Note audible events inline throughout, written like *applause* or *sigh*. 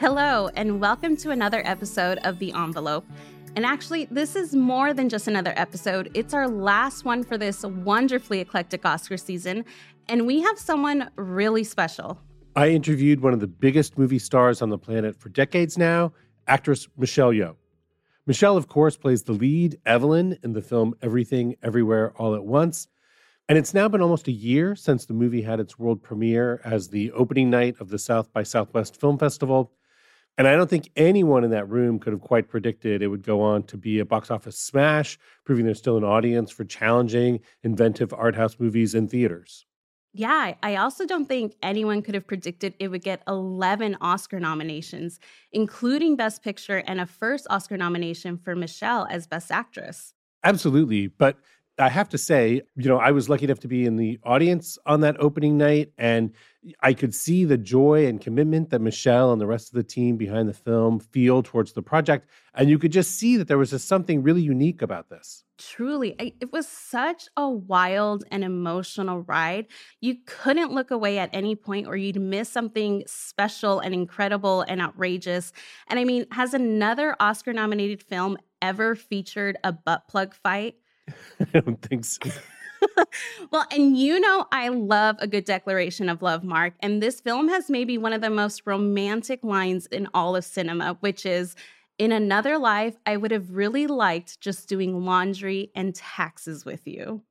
Hello, and welcome to another episode of The Envelope. And actually, this is more than just another episode. It's our last one for this wonderfully eclectic Oscar season, and we have someone really special. I interviewed one of the biggest movie stars on the planet for decades now, actress Michelle Yeoh. Michelle, of course, plays the lead, Evelyn, in the film Everything Everywhere All at Once. And it's now been almost a year since the movie had its world premiere as the opening night of the South by Southwest Film Festival. And I don't think anyone in that room could have quite predicted it would go on to be a box office smash, proving there's still an audience for challenging, inventive art house movies in theaters. Yeah, I also don't think anyone could have predicted it would get 11 Oscar nominations, including Best Picture and a first Oscar nomination for Michelle as Best Actress. Absolutely. But I have to say, you know, I was lucky enough to be in the audience on that opening night, and I could see the joy and commitment that Michelle and the rest of the team behind the film feel towards the project. And you could just see that there was just something really unique about this. Truly, it was such a wild and emotional ride. You couldn't look away at any point or you'd miss something special and incredible and outrageous. And I mean, has another Oscar nominated film ever featured a butt plug fight? *laughs* I don't think so. *laughs* well, and you know, I love a good declaration of love, Mark. And this film has maybe one of the most romantic lines in all of cinema, which is In another life, I would have really liked just doing laundry and taxes with you.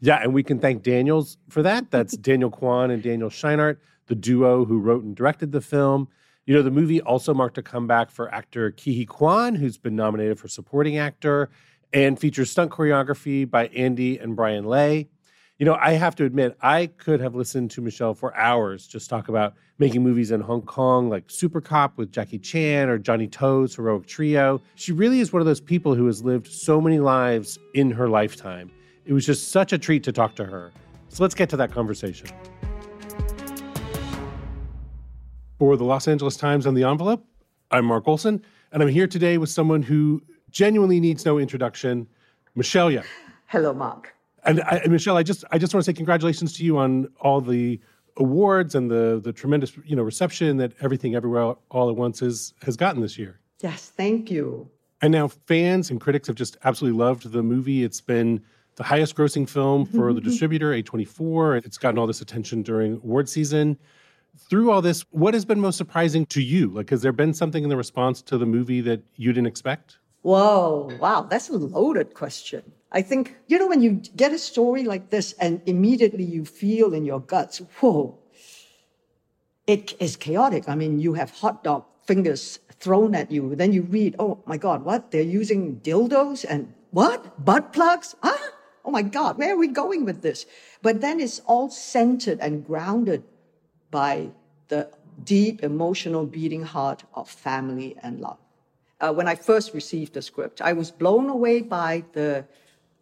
Yeah, and we can thank Daniels for that. *laughs* That's Daniel Kwan and Daniel Scheinert, the duo who wrote and directed the film. You know, the movie also marked a comeback for actor Ke Quan, who's been nominated for supporting actor and features stunt choreography by Andy and Brian Le. You know, I have to admit, I could have listened to Michelle for hours just talk about making movies in Hong Kong like Supercop with Jackie Chan or Johnny To's Heroic Trio. She really is one of those people who has lived so many lives in her lifetime. It was just such a treat to talk to her. So let's get to that conversation. For the Los Angeles Times and the Envelope, I'm Mark Olsen, and I'm here today with someone who genuinely needs no introduction, Michelle Yeoh. Hello, Mark. And, I, and, Michelle, I just I just want to say congratulations to you on all the awards and the the tremendous you know reception that everything everywhere all at once is has gotten this year. Yes, thank you. And now fans and critics have just absolutely loved the movie. It's been the highest grossing film for the *laughs* distributor, A24. It's gotten all this attention during award season. Through all this, what has been most surprising to you? Like, has there been something in the response to the movie that you didn't expect? Whoa, wow, that's a loaded question. I think, you know, when you get a story like this and immediately you feel in your guts, whoa, it is chaotic. I mean, you have hot dog fingers thrown at you. Then you read, oh my God, what? They're using dildos and what? Butt plugs? Huh? Oh my God, where are we going with this? But then it's all centered and grounded by the deep emotional beating heart of family and love uh, when I first received the script. I was blown away by the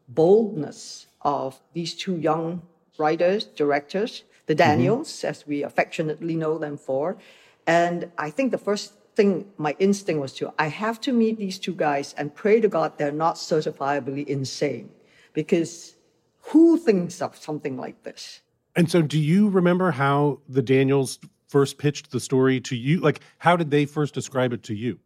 boldness of these two young writers, directors, the mm-hmm. Daniels, mm-hmm. as we affectionately know them for. And I think the first thing, my instinct was to, I have to meet these two guys and pray to God they're not certifiably insane. Because who thinks of something like this? And so, do you remember how the Daniels first pitched the story to you? Like, how did they first describe it to you?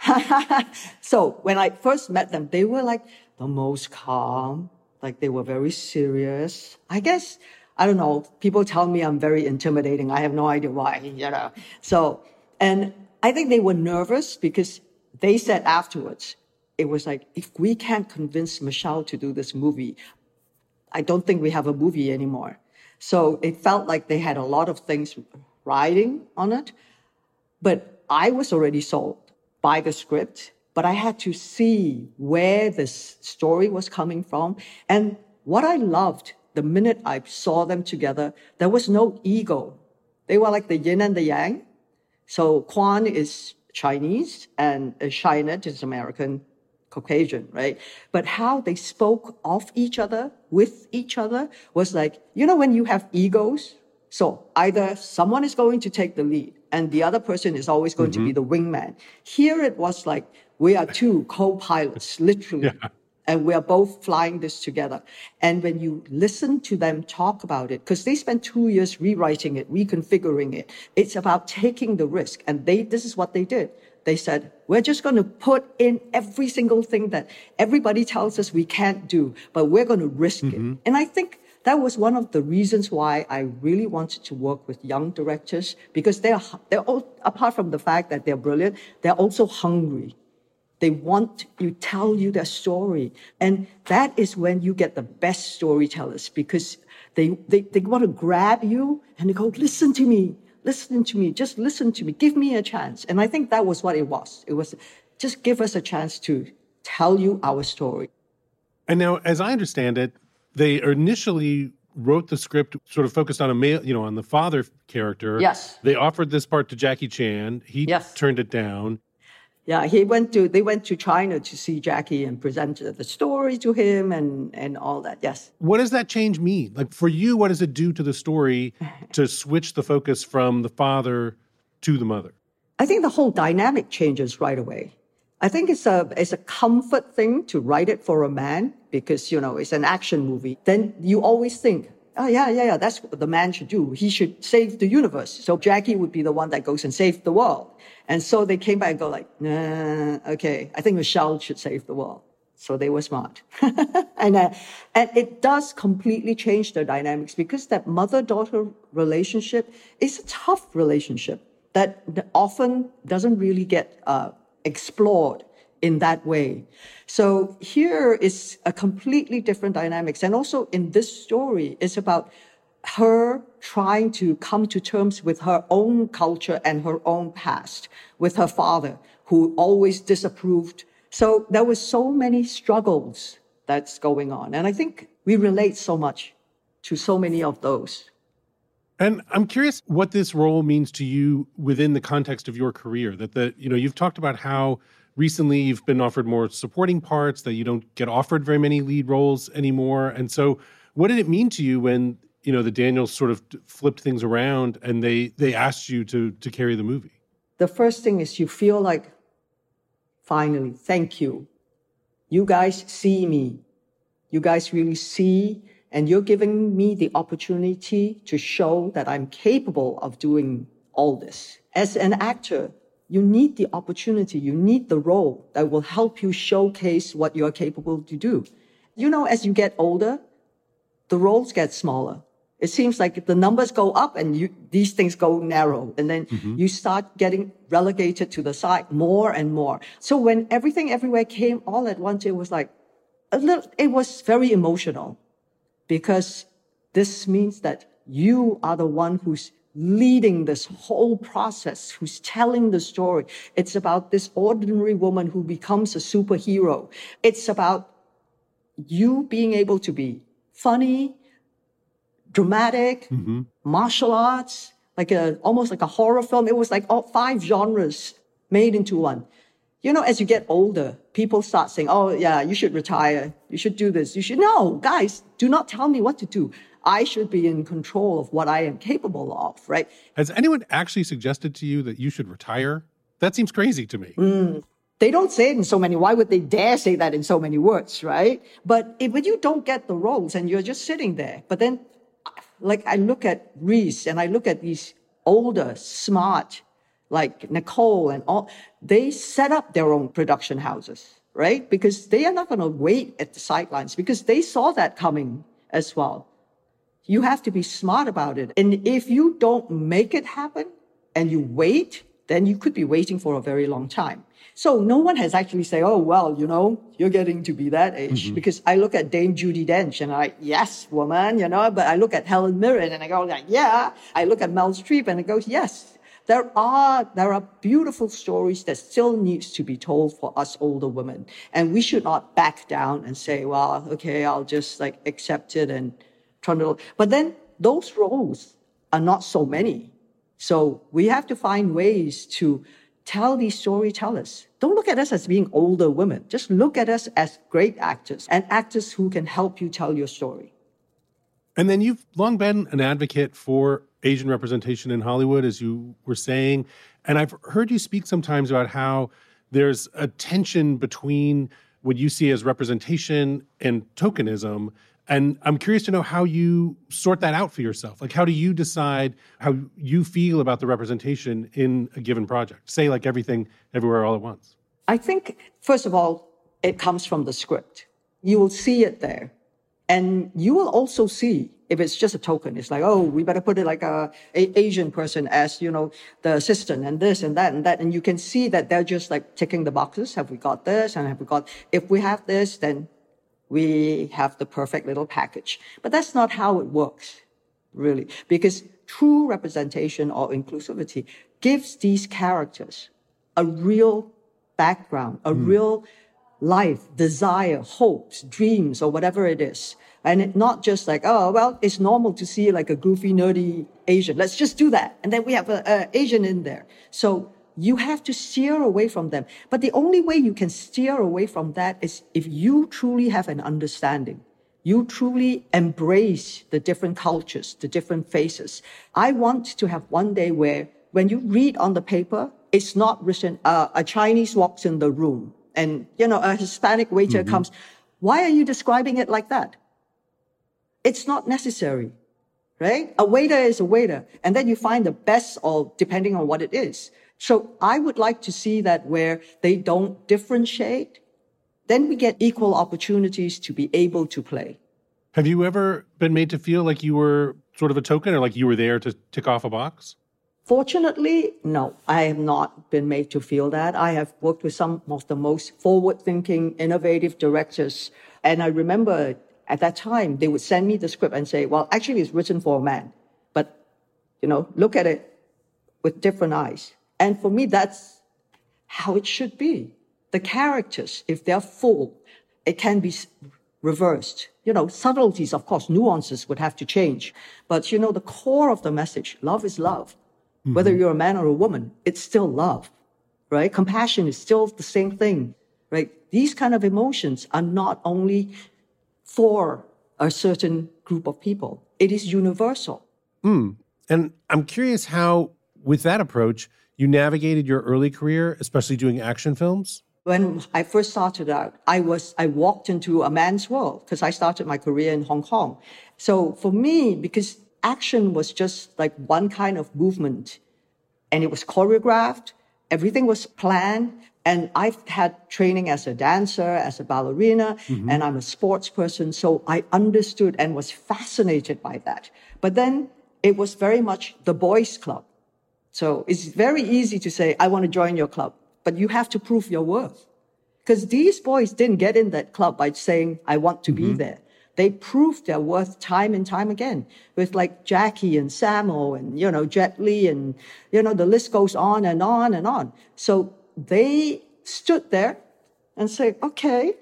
*laughs* so when I first met them, they were like the most calm, like they were very serious. I guess, I don't know, people tell me I'm very intimidating. I have no idea why, you know. So, and I think they were nervous because they said afterwards, it was like, if we can't convince Michelle to do this movie, I don't think we have a movie anymore. So it felt like they had a lot of things riding on it. But I was already sold by the script, but I had to see where this story was coming from. And what I loved the minute I saw them together, there was no ego. They were like the yin and the yang. So Kwan is Chinese and uh, Scheinert is American Caucasian, right? But how they spoke of each other, with each other, was like, you know, when you have egos, so either someone is going to take the lead and the other person is always going mm-hmm. to be mm-hmm. the wingman. Here it was like we are two co-pilots, *laughs* literally. Yeah. and we are both flying this together. And when you listen to them talk about it, because they spent two years rewriting it, reconfiguring it, it's about taking the risk. And they, this is what they did. They said, we're just going to put in every single thing that everybody tells us we can't do, but we're going to risk mm-hmm. it. And I think that was one of the reasons why I really wanted to work with young directors because they're, they're all, apart from the fact that they're brilliant, they're also hungry. They want to tell you their story. And that is when you get the best storytellers because they, they, they want to grab you and they go, listen to me, listen to me, just listen to me, give me a chance. And I think that was what it was. It was just give us a chance to tell you our story. And now, as I understand it, they initially wrote the script sort of focused on a male, you know, on the father character. Yes. They offered this part to Jackie Chan. He yes. turned it down. Yeah, he went to they went to China to see Jackie and presented the story to him and and all that. Yes. What does that change mean? Like for you, what does it do to the story *laughs* to switch the focus from the father to the mother? I think the whole dynamic changes right away. I think it's a it's a comfort thing to write it for a man because you know it's an action movie. Then you always think, oh yeah, yeah, yeah, that's what the man should do. He should save the universe. So Jackie would be the one that goes and saves the world. And so they came back and go like, nah, okay, I think Michelle should save the world. So they were smart. *laughs* and, uh, and it does completely change the dynamics because that mother-daughter relationship is a tough relationship that often doesn't really get uh, explored in that way. So here is a completely different dynamics. And also in this story, it's about her trying to come to terms with her own culture and her own past, with her father, who always disapproved. So there was so many struggles that's going on. And I think we relate so much to so many of those. And I'm curious what this role means to you within the context of your career. That the you know you've talked about how recently you've been offered more supporting parts, that you don't get offered very many lead roles anymore. And so, what did it mean to you when you know the Daniels sort of flipped things around and they they asked you to to carry the movie? The first thing is you feel like finally, thank you. You guys see me. You guys really see and you're giving me the opportunity to show that I'm capable of doing all this. As an actor, you need the opportunity, you need the role that will help you showcase what you're capable to do. You know, as you get older, the roles get smaller. It seems like the numbers go up and you, these things go narrow. And then mm-hmm. you start getting relegated to the side more and more. So when everything everywhere came all at once, it was like a little, it was very emotional because this means that you are the one who's leading this whole process, who's telling the story. It's about this ordinary woman who becomes a superhero. It's about you being able to be funny, dramatic, mm-hmm. martial arts, like a, almost like a horror film. It was like all five genres made into one. You know, as you get older, people start saying, Oh, yeah, you should retire. You should do this. You should, no, guys, do not tell me what to do. I should be in control of what I am capable of, right? Has anyone actually suggested to you that you should retire? That seems crazy to me. Mm. They don't say it in so many. Why would they dare say that in so many words, right? But if, when you don't get the roles and you're just sitting there, but then like I look at Reese and I look at these older, smart, like Nicole and all, they set up their own production houses, right? Because they are not going to wait at the sidelines because they saw that coming as well. You have to be smart about it. And if you don't make it happen and you wait, then you could be waiting for a very long time. So no one has actually said, oh, well, you know, you're getting to be that age. Mm-hmm. Because I look at Dame Judi Dench and I, yes, woman, you know, but I look at Helen Mirren and I go like, yeah. I look at Meryl Streep and it goes, yes. There are, there are beautiful stories that still needs to be told for us older women. And we should not back down and say, well, okay, I'll just like accept it and to, but then those roles are not so many. So we have to find ways to tell these storytellers. Don't look at us as being older women. Just look at us as great actors and actors who can help you tell your story. And then you've long been an advocate for Asian representation in Hollywood, as you were saying. And I've heard you speak sometimes about how there's a tension between what you see as representation and tokenism. And I'm curious to know how you sort that out for yourself. Like, how do you decide how you feel about the representation in a given project? Say, like everything, everywhere, all at once. I think, first of all, it comes from the script. You will see it there. And you will also see if it's just a token, it's like, oh, we better put it like a, a, Asian person as, you know, the assistant and this and that and that. And you can see that they're just like ticking the boxes. Have we got this? And have we got, if we have this, then we have the perfect little package. But that's not how it works, really, because true representation or inclusivity gives these characters a real background, a mm. real life, desire, hopes, dreams, or whatever it is. And not just like, oh, well, it's normal to see like a goofy, nerdy Asian. Let's just do that. And then we have an Asian in there. So you have to steer away from them. But the only way you can steer away from that is if you truly have an understanding. You truly embrace the different cultures, the different faces. I want to have one day where when you read on the paper, it's not written, uh, a Chinese walks in the room and, you know, a Hispanic waiter mm-hmm. comes. Why are you describing it like that? It's not necessary, right? A waiter is a waiter. And then you find the best or depending on what it is. So I would like to see that where they don't differentiate, then we get equal opportunities to be able to play. Have you ever been made to feel like you were sort of a token or like you were there to tick off a box? Fortunately, no, I have not been made to feel that. I have worked with some of the most forward thinking, innovative directors. And I remember at that time, they would send me the script and say, well, actually, it's written for a man, but, you know, look at it with different eyes. And for me, that's how it should be. The characters, if they're full, it can be reversed. You know, subtleties, of course, nuances would have to change. But, you know, the core of the message, love is love. Mm-hmm. Whether you're a man or a woman, it's still love, right? Compassion is still the same thing, right? These kind of emotions are not only for a certain group of people. It is universal. Mm. And I'm curious how, with that approach, you navigated your early career, especially doing action films. When I first started out, I was I walked into a man's world because I started my career in Hong Kong. So for me, because action was just like one kind of movement and it was choreographed. Everything was planned. And I've had training as a dancer, as a ballerina, mm-hmm. and I'm a sports person. So I understood and was fascinated by that. But then it was very much the boys club. So it's very easy to say, I want to join your club, but you have to prove your worth. Because these boys didn't get in that club by saying, I want to mm-hmm. be there they proved their worth time and time again with like Jackie and Sammo and, you know, Jet Li and, you know, the list goes on and on and on. So they stood there and said, okay,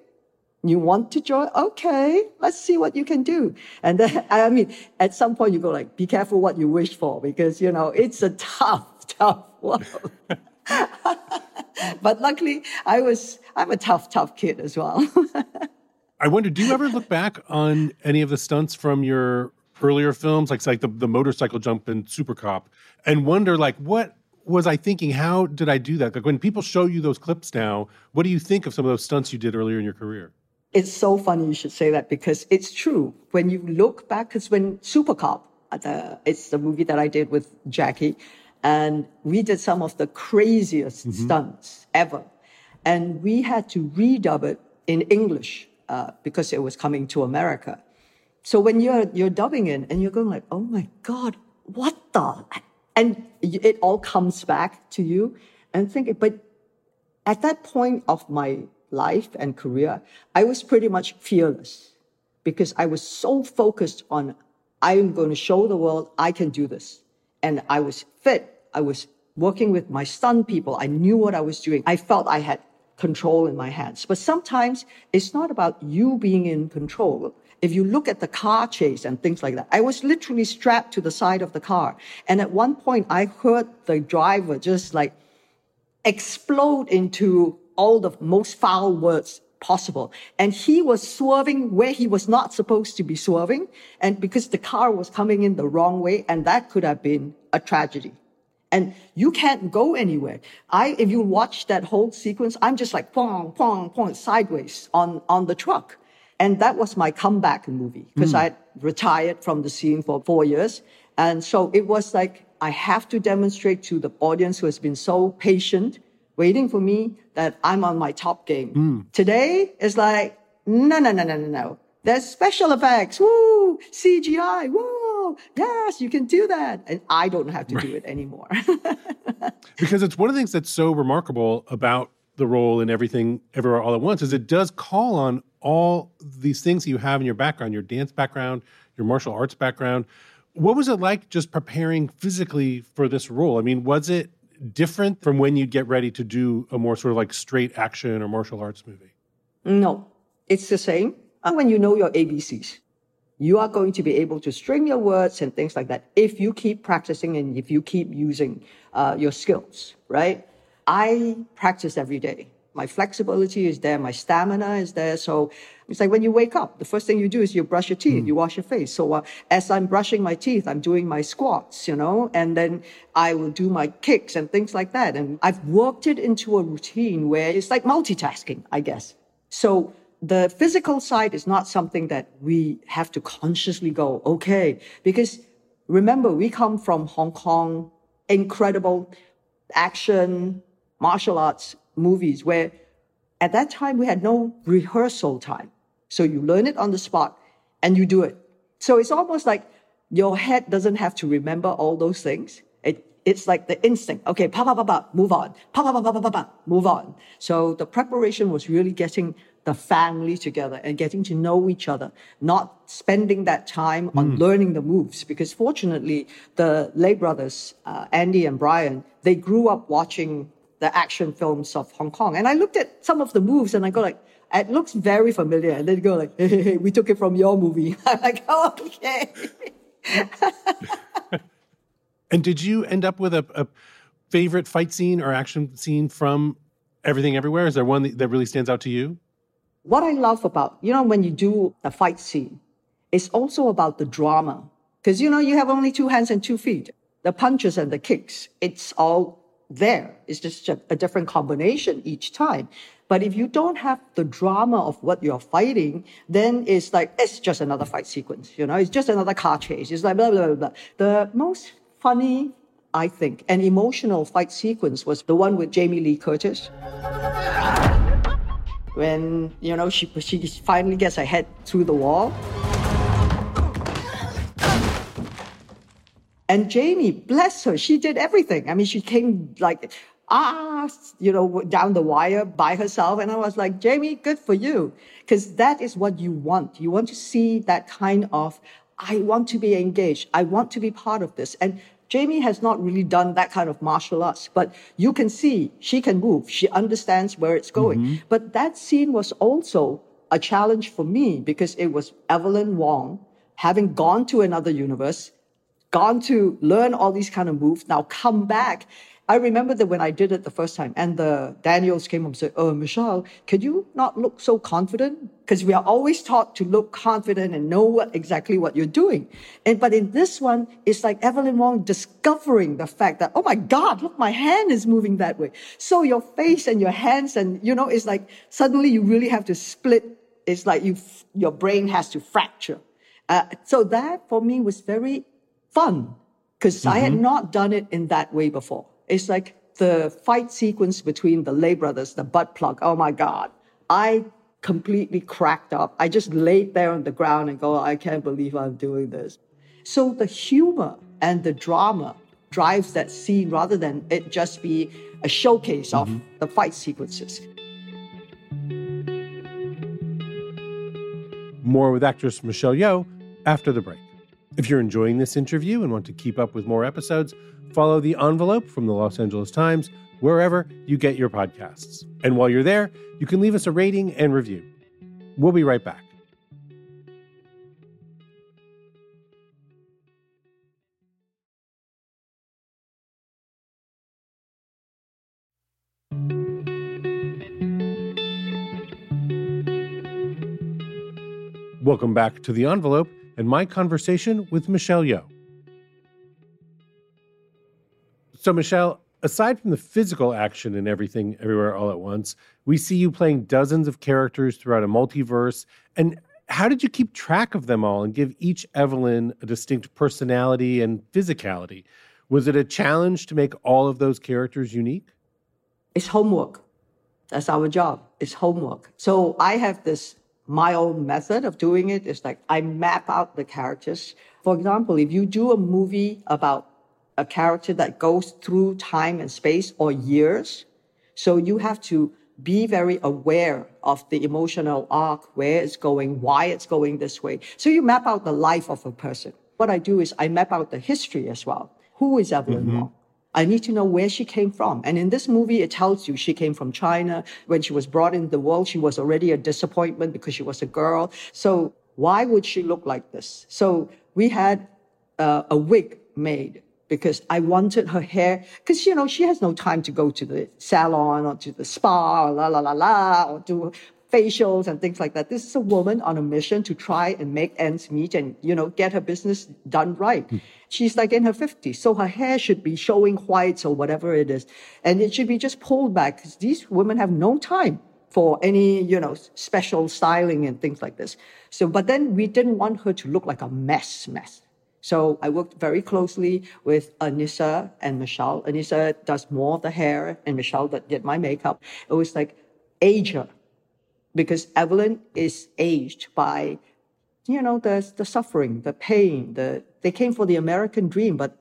you want to join? Okay, let's see what you can do. And then, *laughs* I mean, at some point you go like, be careful what you wish for because, you know, it's a *laughs* tough, tough world. *laughs* but luckily I was, I'm a tough, tough kid as well. I wonder, do you ever look back on any of the stunts from your earlier films, like like the, the motorcycle jump in Supercop, and wonder like what was I thinking? How did I do that? Like when people show you those clips now, what do you think of some of those stunts you did earlier in your career? It's so funny you should say that because it's true. When you look back, because when Supercop, the, it's the movie that I did with Jackie, and we did some of the craziest mm-hmm. stunts ever. And we had to redub it in English uh, because it was coming to America. So when you're you're dubbing in and you're going like, oh my god, what the? And it all comes back to you and think. But at that point of my life and career, I was pretty much fearless because I was so focused on I am going to show the world I can do this, and I was fit. I was working with my stunt people. I knew what I was doing. I felt I had control in my hands. But sometimes it's not about you being in control. If you look at the car chase and things like that, I was literally strapped to the side of the car. And at one point, I heard the driver just like explode into all the most foul words possible. And he was swerving where he was not supposed to be swerving. And because the car was coming in the wrong way, and that could have been a tragedy. And you can't go anywhere. I, if you watch that whole sequence, I'm just like, pong, pong, pong, sideways on, on the truck. And that was my comeback movie because mm. I retired from the scene for four years. And so it was like, I have to demonstrate to the audience who has been so patient, waiting for me, that I'm on my top game. Mm. Today is like, no, no, no, no, no, no. There's special effects. Woo! CGI. Woo! Oh, yes, you can do that. And I don't have to right. do it anymore. *laughs* because it's one of the things that's so remarkable about the role in everything everywhere all at once is it does call on all these things that you have in your background, your dance background, your martial arts background. What was it like just preparing physically for this role? I mean, was it different from when you'd get ready to do a more sort of like straight action or martial arts movie? No, it's the same. Oh, and when you know your ABCs, you are going to be able to string your words and things like that if you keep practicing and if you keep using uh, your skills, right? I practice every day. My flexibility is there, my stamina is there. So it's like when you wake up, the first thing you do is you brush your teeth, mm. you wash your face. So uh, as I'm brushing my teeth, I'm doing my squats, you know, and then I will do my kicks and things like that. And I've worked it into a routine where it's like multitasking, I guess. So the physical side is not something that we have to consciously go, okay, because remember, we come from Hong Kong, incredible action, martial arts movies where at that time we had no rehearsal time. So you learn it on the spot and you do it. So it's almost like your head doesn't have to remember all those things. It, it's like the instinct. Okay, pa pa pa pa, move on. Pa pa pa pa pa pa, move on. So the preparation was really getting the family together and getting to know each other, not spending that time on mm. learning the moves. Because fortunately, the Le brothers, uh, Andy and Brian, they grew up watching the action films of Hong Kong. And I looked at some of the moves and I go like, it looks very familiar. And then go like, *laughs* hey, hey, hey we took it from your movie. *laughs* I'm like, oh, okay. *laughs* and did you end up with a, a favorite fight scene or action scene from Everything Everywhere? Is there one that really stands out to you? What I love about, you know, when you do a fight scene, it's also about the drama. Because, you know, you have only two hands and two feet. The punches and the kicks, it's all there. It's just a, different combination each time. But if you don't have the drama of what you're fighting, then it's like, it's just another fight sequence, you know, it's just another car chase. It's like blah, blah, blah, blah. The most funny, I think, and emotional fight sequence was the one with Jamie Lee Curtis when you know she she finally gets her head through the wall. And Jamie, bless her, she did everything. I mean, she came like ah, you know, down the wire by herself. And I was like, Jamie, good for you. Because that is what you want. You want to see that kind of, I want to be engaged. I want to be part of this. And Jamie has not really done that kind of martial arts, but you can see she can move. She understands where it's going. Mm-hmm. But that scene was also a challenge for me because it was Evelyn Wong having gone to another universe, gone to learn all these kind of moves, now come back I remember that when I did it the first time and the Daniels came up and said, Oh, Michelle, could you not look so confident? Because we are always taught to look confident and know what, exactly what you're doing. And, but in this one, it's like Evelyn Wong discovering the fact that, oh my God, look, my hand is moving that way. So your face and your hands and, you know, it's like suddenly you really have to split. It's like you, your brain has to fracture. Uh, so that for me was very fun because mm-hmm. I had mm-hmm. not done it in that way before. It's like the fight sequence between the Le brothers, the butt plug. Oh my God. I completely cracked up. I just laid there on the ground and go, I can't believe I'm doing this. So the humor and the drama drives that scene rather than it just be a showcase of mm-hmm. the fight sequences. More with actress Michelle Yeoh after the break. If you're enjoying this interview and want to keep up with more episodes, follow The Envelope from the Los Angeles Times wherever you get your podcasts. And while you're there, you can leave us a rating and review. We'll be right back. Welcome back to The Envelope and my conversation with Michelle Yeoh. So, Michelle, aside from the physical action and everything everywhere all at once, we see you playing dozens of characters throughout a multiverse. And how did you keep track of them all and give each Evelyn a distinct personality and physicality? Was it a challenge to make all of those characters unique? It's homework. That's our job. It's homework. So I have this my own method of doing it is like I map out the characters. For example, if you do a movie about a character that goes through time and space or years, so you have to be very aware of the emotional arc, where it's going, why it's going this way. So you map out the life of a person. What I do is I map out the history as well. Who is Evelyn mm-hmm. Wong? I need to know where she came from. And in this movie, it tells you she came from China. When she was brought in the world, she was already a disappointment because she was a girl. So why would she look like this? So we had uh, a wig made because I wanted her hair, because, you know, she has no time to go to the salon or to the spa or la la la la or do facials and things like that. This is a woman on a mission to try and make ends meet and, you know, get her business done right. Mm. She's like in her 50s. So her hair should be showing whites or whatever it is. And it should be just pulled back because these women have no time for any, you know, special styling and things like this. So, but then we didn't want her to look like a mess, mess. So I worked very closely with Anissa and Michelle. Anissa does more of the hair and Michelle did my makeup. It was like age her because Evelyn is aged by, you know, the, the suffering, the pain, the, they came for the American dream, but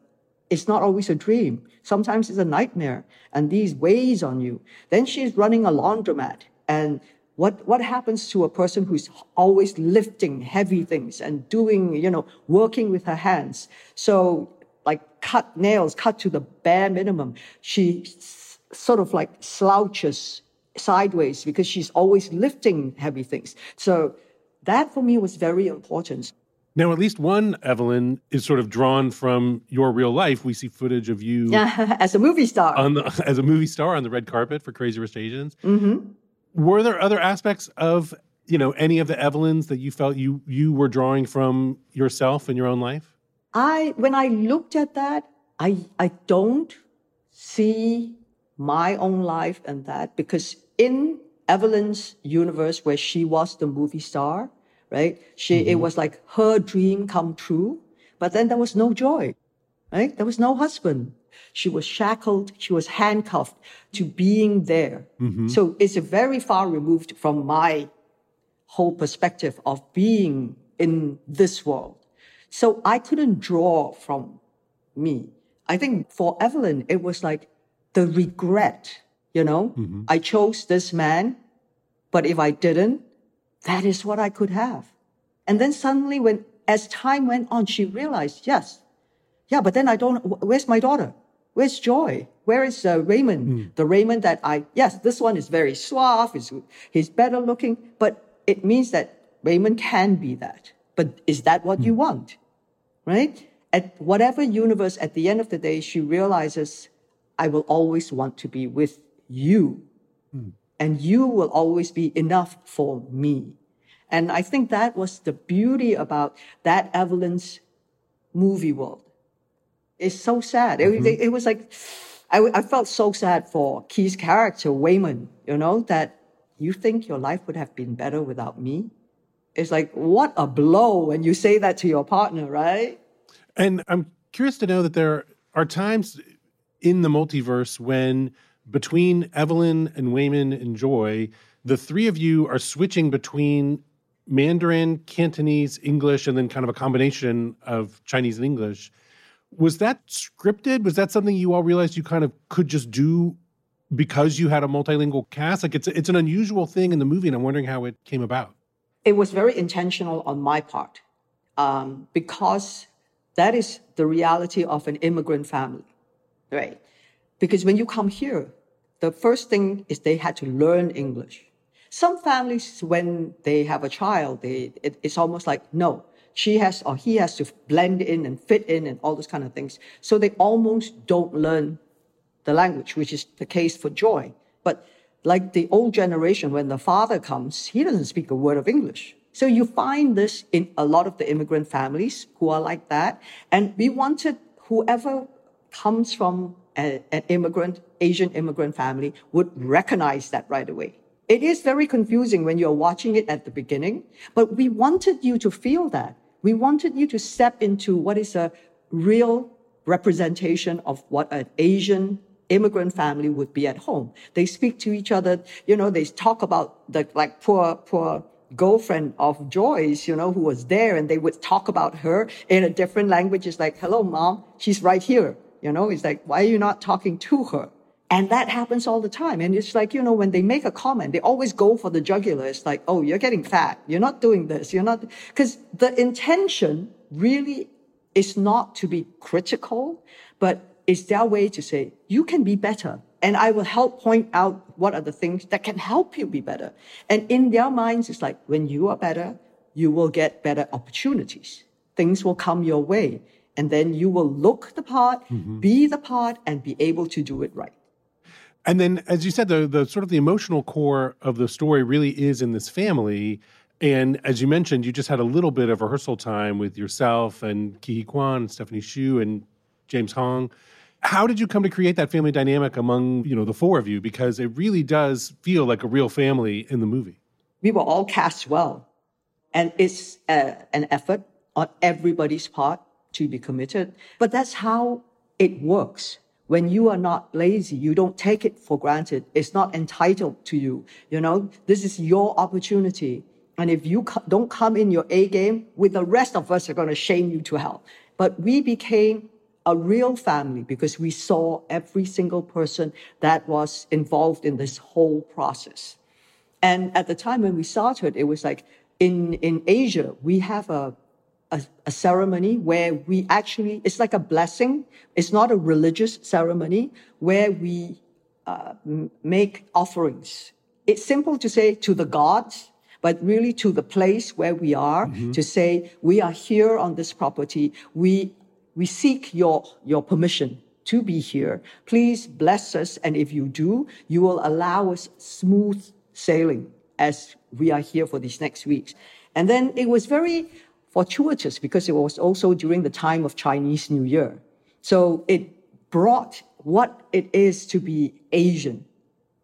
it's not always a dream. Sometimes it's a nightmare and these weighs on you. Then she's running a laundromat and what, what happens to a person who's always lifting heavy things and doing, you know, working with her hands? So like cut nails, cut to the bare minimum. She sort of like slouches sideways because she's always lifting heavy things. So that for me was very important. Now, at least one Evelyn is sort of drawn from your real life. We see footage of you *laughs* as a movie star, the, *laughs* as a movie star on the red carpet for Crazy Rich Asians. Mm-hmm. Were there other aspects of you know any of the Evelyns that you felt you you were drawing from yourself in your own life? I when I looked at that, I I don't see my own life and that because in Evelyn's universe where she was the movie star, right? She, mm-hmm. it was like her dream come true, but then there was no joy, right? There was no husband. She was shackled. She was handcuffed to being there. Mm-hmm. So it's very far removed from my whole perspective of being in this world. So I couldn't draw from me. I think for Evelyn, it was like the regret you know, mm-hmm. I chose this man, but if I didn't, that is what I could have. And then suddenly when, as time went on, she realized, yes, yeah, but then I don't, where's my daughter? Where's Joy? Where is uh, Waymond? Mm. The Waymond that I, yes, this one is very suave, he's, he's better looking, but it means that Waymond can be that. But is that what mm. you want? Right? At whatever universe, at the end of the day, she realizes, I will always want to be with you. Mm. And you will always be enough for me. And I think that was the beauty about that Evelyn's movie world. It's so sad. Mm-hmm. It, it, was like, I, I felt so sad for Ke's character, Waymond, you know, that you think your life would have been better without me? It's like, what a blow when you say that to your partner, right? And I'm curious to know that there are times in the multiverse when between Evelyn and Waymond and Joy, the three of you are switching between Mandarin, Cantonese, English, and then kind of a combination of Chinese and English. Was that scripted? Was that something you all realized you kind of could just do because you had a multilingual cast? Like it's it's an unusual thing in the movie, and I'm wondering how it came about. It was very intentional on my part um, because that is the reality of an immigrant family, right? Because when you come here, the first thing is they had to learn English. Some families, when they have a child, they, it, it's almost like, no, she has or he has to blend in and fit in and all those kind of things. So they almost don't learn the language, which is the case for Joy. But like the old generation, when the father comes, he doesn't speak a word of English. So you find this in a lot of the immigrant families who are like that. And we wanted whoever comes from an immigrant, Asian immigrant family would recognize that right away. It is very confusing when you're watching it at the beginning, but we wanted you to feel that. We wanted you to step into what is a real representation of what an Asian immigrant family would be at home. They speak to each other, you know, they talk about the like poor, poor girlfriend of Joy's, you know, who was there and they would talk about her in a different language. It's like, hello, mom, she's right here. You know, it's like, why are you not talking to her? And that happens all the time. And it's like, you know, when they make a comment, they always go for the jugular. It's like, oh, you're getting fat. You're not doing this. You're not, because the intention really is not to be critical, but it's their way to say, you can be better. And I will help point out what are the things that can help you be better. And in their minds, it's like, when you are better, you will get better opportunities. Things will come your way. And then you will look the part, mm-hmm. be the part, and be able to do it right. And then, as you said, the, the sort of the emotional core of the story really is in this family. And as you mentioned, you just had a little bit of rehearsal time with yourself and Ke Quan and Stephanie Hsu and James Hong. How did you come to create that family dynamic among, you know, the four of you? Because it really does feel like a real family in the movie. We were all cast well. And it's uh, an effort on everybody's part to be committed. But that's how it works. When you are not lazy, you don't take it for granted. It's not entitled to you. You know, this is your opportunity. And if you don't come in your A game, with the rest of us are going to shame you to hell. But we became a real family because we saw every single person that was involved in this whole process. And at the time when we started, it was like in, in Asia, we have a, a, a ceremony where we actually, it's like a blessing. It's not a religious ceremony where we uh, make offerings. It's simple to say to the gods, but really to the place where we are mm-hmm. to say, we are here on this property. We we seek your, your permission to be here. Please bless us. And if you do, you will allow us smooth sailing as we are here for these next weeks. And then it was very fortuitous because it was also during the time of Chinese New Year. So it brought what it is to be Asian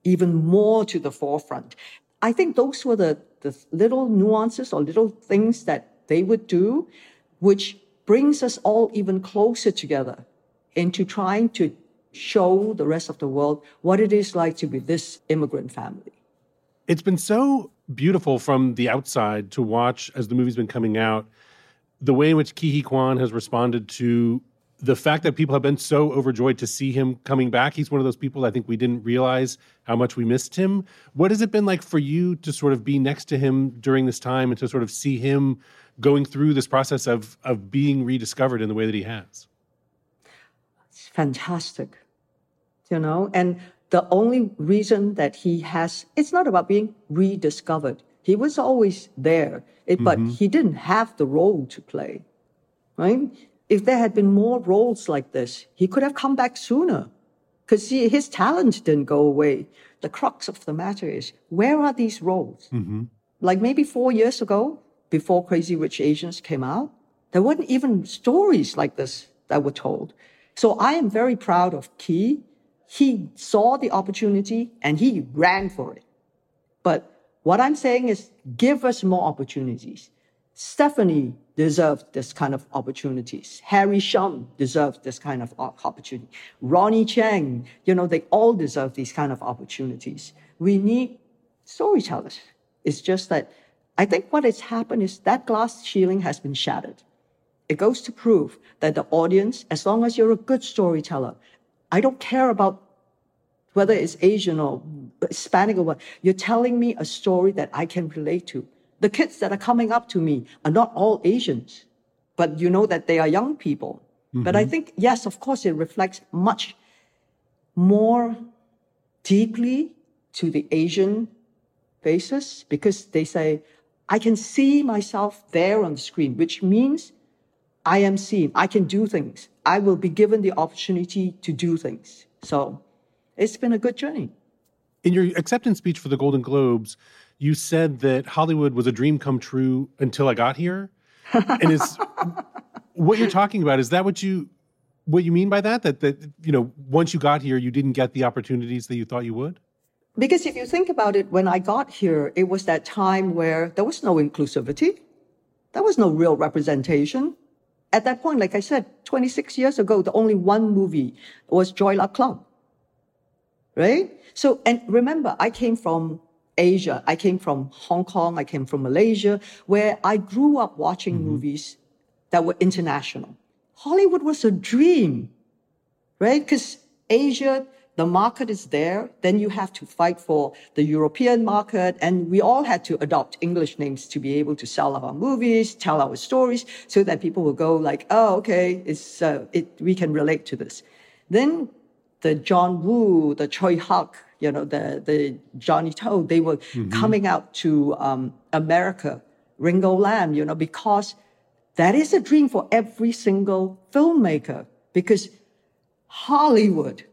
even more to the forefront. I think those were the, the little nuances or little things that they would do, which brings us all even closer together into trying to show the rest of the world what it is like to be this immigrant family. It's been so beautiful from the outside to watch as the movie's been coming out, the way in which Huy Quan has responded to the fact that people have been so overjoyed to see him coming back. He's one of those people I think we didn't realize how much we missed him. What has it been like for you to sort of be next to him during this time and to sort of see him going through this process of of being rediscovered in the way that he has. It's fantastic, you know. And the only reason that he has it's not about being rediscovered. He was always there, it, mm-hmm. but he didn't have the role to play, right? If there had been more roles like this, he could have come back sooner because his talent didn't go away. The crux of the matter is where are these roles? Mm-hmm. Like maybe four years ago, before Crazy Rich Asians came out, there weren't even stories like this that were told. So I am very proud of Ke. He saw the opportunity and he ran for it. But what I'm saying is give us more opportunities. Stephanie deserved this kind of opportunities. Harry Shum deserved this kind of opportunity. Ronny Chieng, you know, they all deserve these kind of opportunities. We need storytellers. It's just that I think what has happened is that glass ceiling has been shattered. It goes to prove that the audience, as long as you're a good storyteller, I don't care about whether it's Asian or Hispanic or what, you're telling me a story that I can relate to. The kids that are coming up to me are not all Asians, but you know that they are young people. Mm-hmm. But I mm-hmm. think, yes, of course, it reflects much more deeply to the Asian faces because they say, I can see myself there on the screen, which means I am seen. I can do things. I will be given the opportunity to do things. So it's been a good journey. In your acceptance speech for the Golden Globes, you said that Hollywood was a dream come true until I got here. And is *laughs* what you're talking about, is that what you what you mean by that? That that you know, once you got here, you didn't get the opportunities that you thought you would. Because if you think about it, when I got here, it was that time where there was no inclusivity. There was no real representation. At that point, like I said, 26 years ago, the only one movie was Joy Luck Club. Right? So, and remember, I came from Asia. I came from Hong Kong. I came from Malaysia, where I grew up watching mm-hmm. movies that were international. Hollywood was a dream, right? Because Asia, the market is there. Then you have to fight for the European market. And we all had to adopt English names to be able to sell our movies, tell our stories so that people will go like, oh, okay, it's, uh, it, we can relate to this. Then the John Woo, the Tsui Hark, you know, the, the Johnny To, they were mm-hmm. coming out to um, America, Ringo Lam, you know, because that is a dream for every single filmmaker because Hollywood,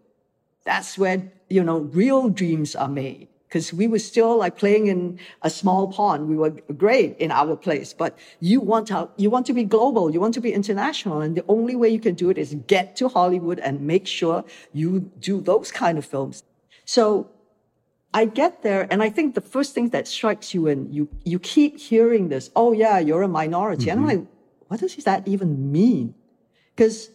that's where, you know, real dreams are made. Because we were still like playing in a small pond. We were great in our place, but you want to, you want to be global. You want to be international. And the only way you can do it is get to Hollywood and make sure you do those kind of films. So I get there and I think the first thing that strikes you and you, you keep hearing this, oh yeah, you're a minority. Mm-hmm. And I'm mm-hmm. like, what does that even mean? Because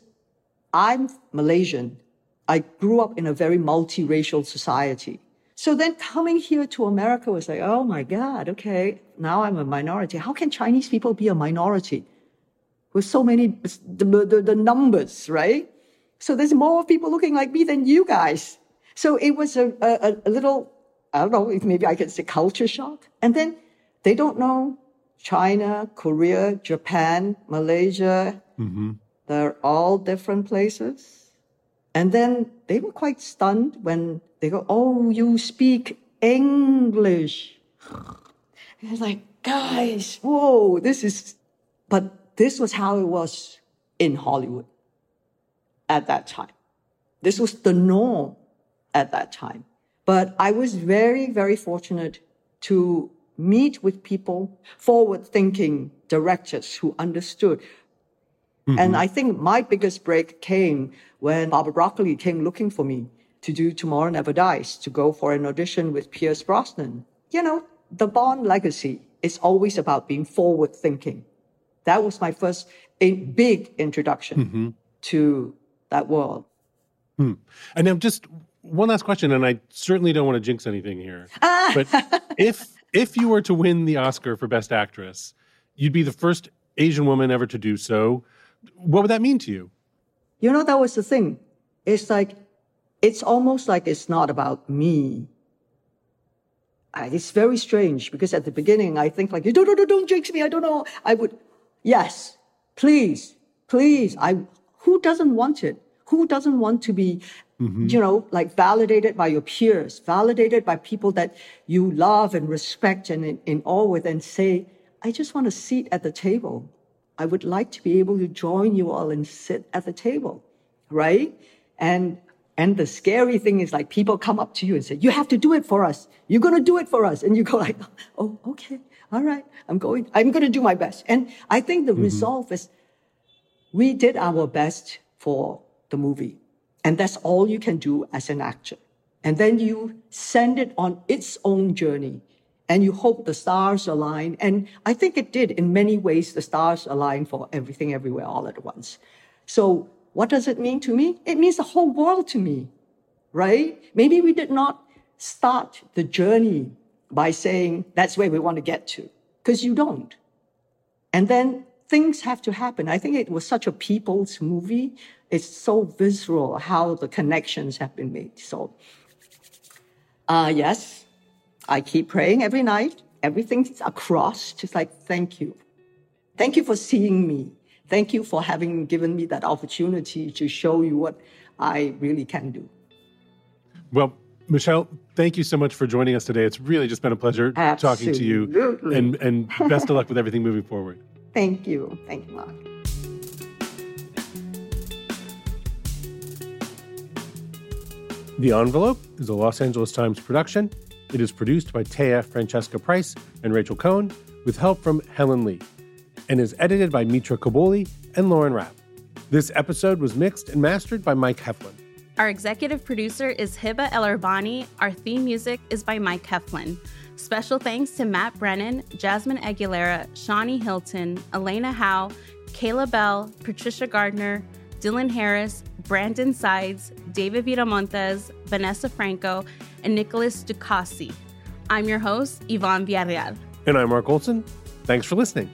I'm Malaysian. I grew up in a very multiracial society. So then coming here to America was like, oh my God, okay, now I'm a minority. How can Chinese people be a minority? With so many, the, the, the numbers, right? So there's more people looking like me than you guys. So it was a, a, a little, I don't know, maybe I could say culture shock. And then they don't know China, Korea, Japan, Malaysia. Mm-hmm. They're all different places. And then they were quite stunned when they go, Oh, you speak English. And it's like, guys, whoa, this is, but this was how it was in Hollywood at that time. This was the norm at that time. But I was very, very fortunate to meet with people, forward thinking directors who understood. Mm-hmm. And I think my biggest break came when Barbara Broccoli came looking for me to do Tomorrow Never Dies, to go for an audition with Pierce Brosnan. You know, the Bond legacy is always about being forward thinking. That was my first big introduction mm-hmm. to that world. Hmm. And now, just one last question, and I certainly don't want to jinx anything here. Ah. But if if you were to win the Oscar for Best Actress, you'd be the first Asian woman ever to do so. What would that mean to you? You know, that was the thing. It's like, it's almost like it's not about me. It's very strange because at the beginning I think like, don't, don't, don't jinx me. I don't know. I would, yes, please, please. I, who doesn't want it? Who doesn't want to be Mm-hmm. You know, like validated by your peers, validated by people that you love and respect and in, in awe with, and say, I just want a seat at the table. I would like to be able to join you all and sit at the table, right? And and the scary thing is like people come up to you and say, "You have to do it for us. You're going to do it for us." And you go like, *laughs* "Oh, okay, all right. I'm going. I'm going to do my best." And I think the mm-hmm. resolve is, we did our best for the movie. And that's all you can do as an actor. And then you send it on its own journey and you hope the stars align. And I think it did in many ways, the stars align for everything everywhere all at once. So what does it mean to me? It means the whole world to me, right? Maybe we did not start the journey by saying that's where we want to get to, because you don't. And then things have to happen. I think it was such a people's movie it's so visceral how the connections have been made. So, uh, yes, I keep praying every night. Everything's across, just like, thank you. Thank you for seeing me. Thank you for having given me that opportunity to show you what I really can do. Well, Michelle, thank you so much for joining us today. It's really just been a pleasure Absolutely. talking to you. And, and *laughs* best of luck with everything moving forward. Thank you. Thank you, Mark. The Envelope is a Los Angeles Times production. It is produced by Taya Francesca Price and Rachel Cohn with help from Helen Lee and is edited by Mitra Kaboli and Lauren Rapp. This episode was mixed and mastered by Mike Heflin. Our executive producer is Hiba El Our theme music is by Mike Heflin. Special thanks to Matt Brennan, Jasmine Aguilera, Shani Hilton, Elena Howe, Kayla Bell, Patricia Gardner, Dylan Harris, Brandon Sides, David Viramontes, Vanessa Franco, and Nicholas Ducassi. I'm your host, Yvonne Villarreal. And I'm Mark Olsen. Thanks for listening.